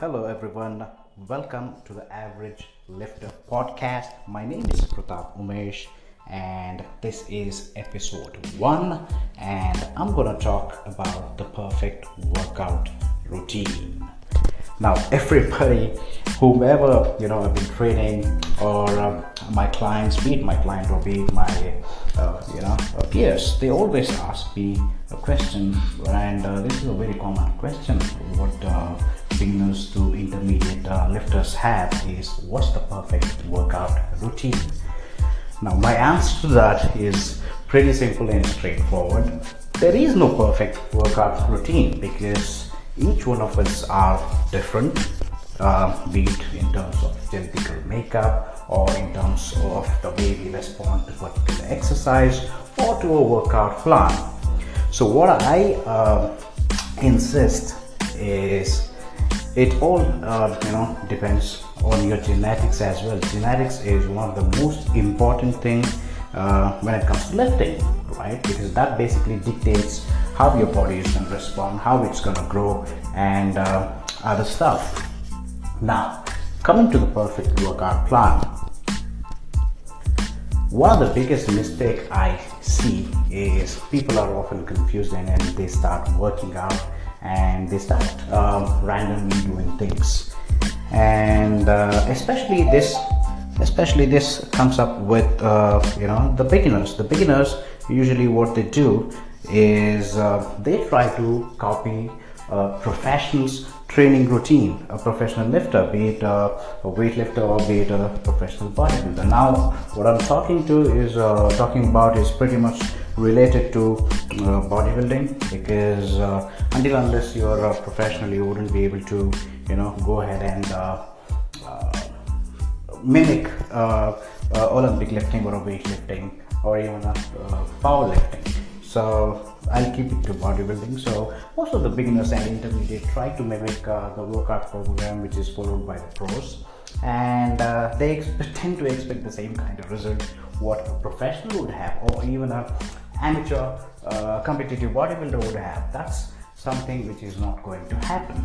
Hello, everyone. Welcome to the Average Lifter podcast. My name is Pratap Umesh, and this is episode one. And I'm gonna talk about the perfect workout routine. Now, everybody, whomever you know, I've been training, or um, my clients, be it my client or be it my uh, you know uh, peers, they always ask me a question, and uh, this is a very common question. What uh, beginners to intermediate uh, lifters have is what's the perfect workout routine? Now, my answer to that is pretty simple and straightforward. There is no perfect workout routine because each one of us are different, uh, be it in terms of genetical makeup or in terms of the way we respond to particular exercise or to a workout plan. So, what I uh, insist is it all uh, you know depends on your genetics as well. Genetics is one of the most important thing uh, when it comes to lifting right? Because that basically dictates how your body is going to respond how it's going to grow and uh, other stuff. Now coming to the perfect workout plan. One of the biggest mistake i see is people are often confused and, and they start working out and they start um, randomly doing things. And uh, especially this especially this comes up with uh, you know the beginners. The beginners usually what they do is uh, they try to copy uh, professionals training routine. A professional lifter be it a weightlifter or be it a professional bodybuilder. Now what i'm talking to is uh, talking about is pretty much related to uh, bodybuilding because uh, until unless you're a professional you wouldn't be able to you know go ahead and uh, mimic olympic lifting or weightlifting or even powerlifting so I'll keep it to bodybuilding. So most of the beginners and intermediate try to mimic uh, the workout program which is followed by the pros, and uh, they tend to expect the same kind of result what a professional would have, or even a amateur uh, competitive bodybuilder would have. That's something which is not going to happen.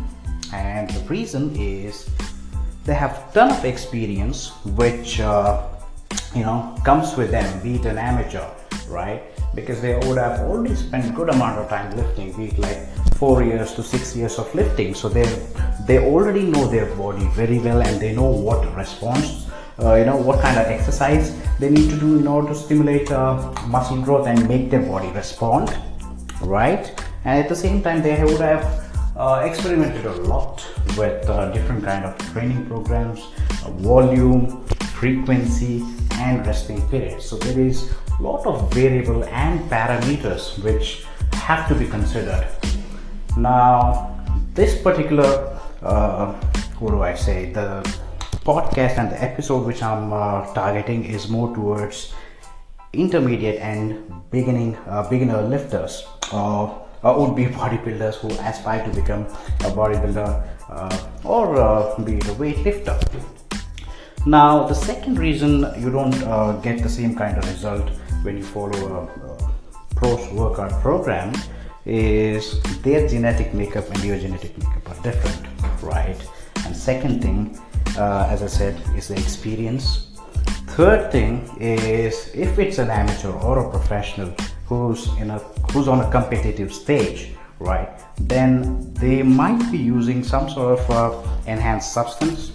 And the reason is they have ton of experience which uh, you know comes with them, be it an amateur, right? Because they would have already spent good amount of time lifting, be it like four years to six years of lifting. So they they already know their body very well and they know what response uh, you know what kind of exercise they need to do in order to stimulate uh, muscle growth and make their body respond right and at the same time they would have uh, experimented a lot with uh, different kind of training programs uh, volume frequency and resting periods so there is a lot of variable and parameters which have to be considered. Now this particular uh, what do i say? The podcast and the episode which I'm uh, targeting is more towards intermediate and beginning uh, beginner lifters or would be bodybuilders who aspire to become a bodybuilder uh, or uh, be a weightlifter. Now, the second reason you don't uh, get the same kind of result when you follow a, a pros workout program is their genetic makeup and your genetic makeup are different, right? And second thing, uh, as I said, is the experience. Third thing is if it's an amateur or a professional who's in a who's on a competitive stage, right? Then they might be using some sort of uh, enhanced substance,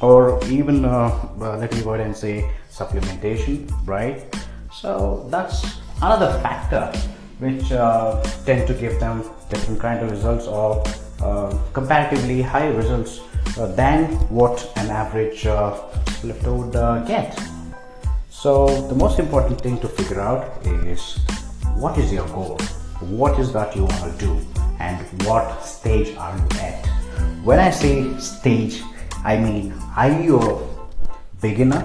or even uh, uh let me go ahead and say supplementation, right? So that's another factor which uh, tend to give them different kind of results or uh, comparatively higher results uh, than what an average uh, lifter would get. So the most important thing to figure out is what is your goal? What is that you want to do? And what stage are you at? When I say stage, I mean are you a beginner,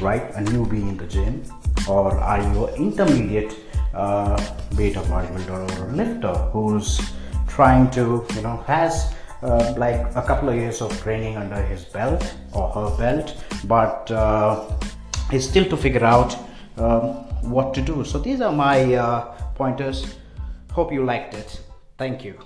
right? A newbie in the gym, or are you an intermediate uh, beta bodybuilder or lifter who's trying to, you know, has uh, like a couple of years of training under his belt or her belt, but uh, it's still to figure out um, what to do. So these are my uh, pointers. Hope you liked it. Thank you.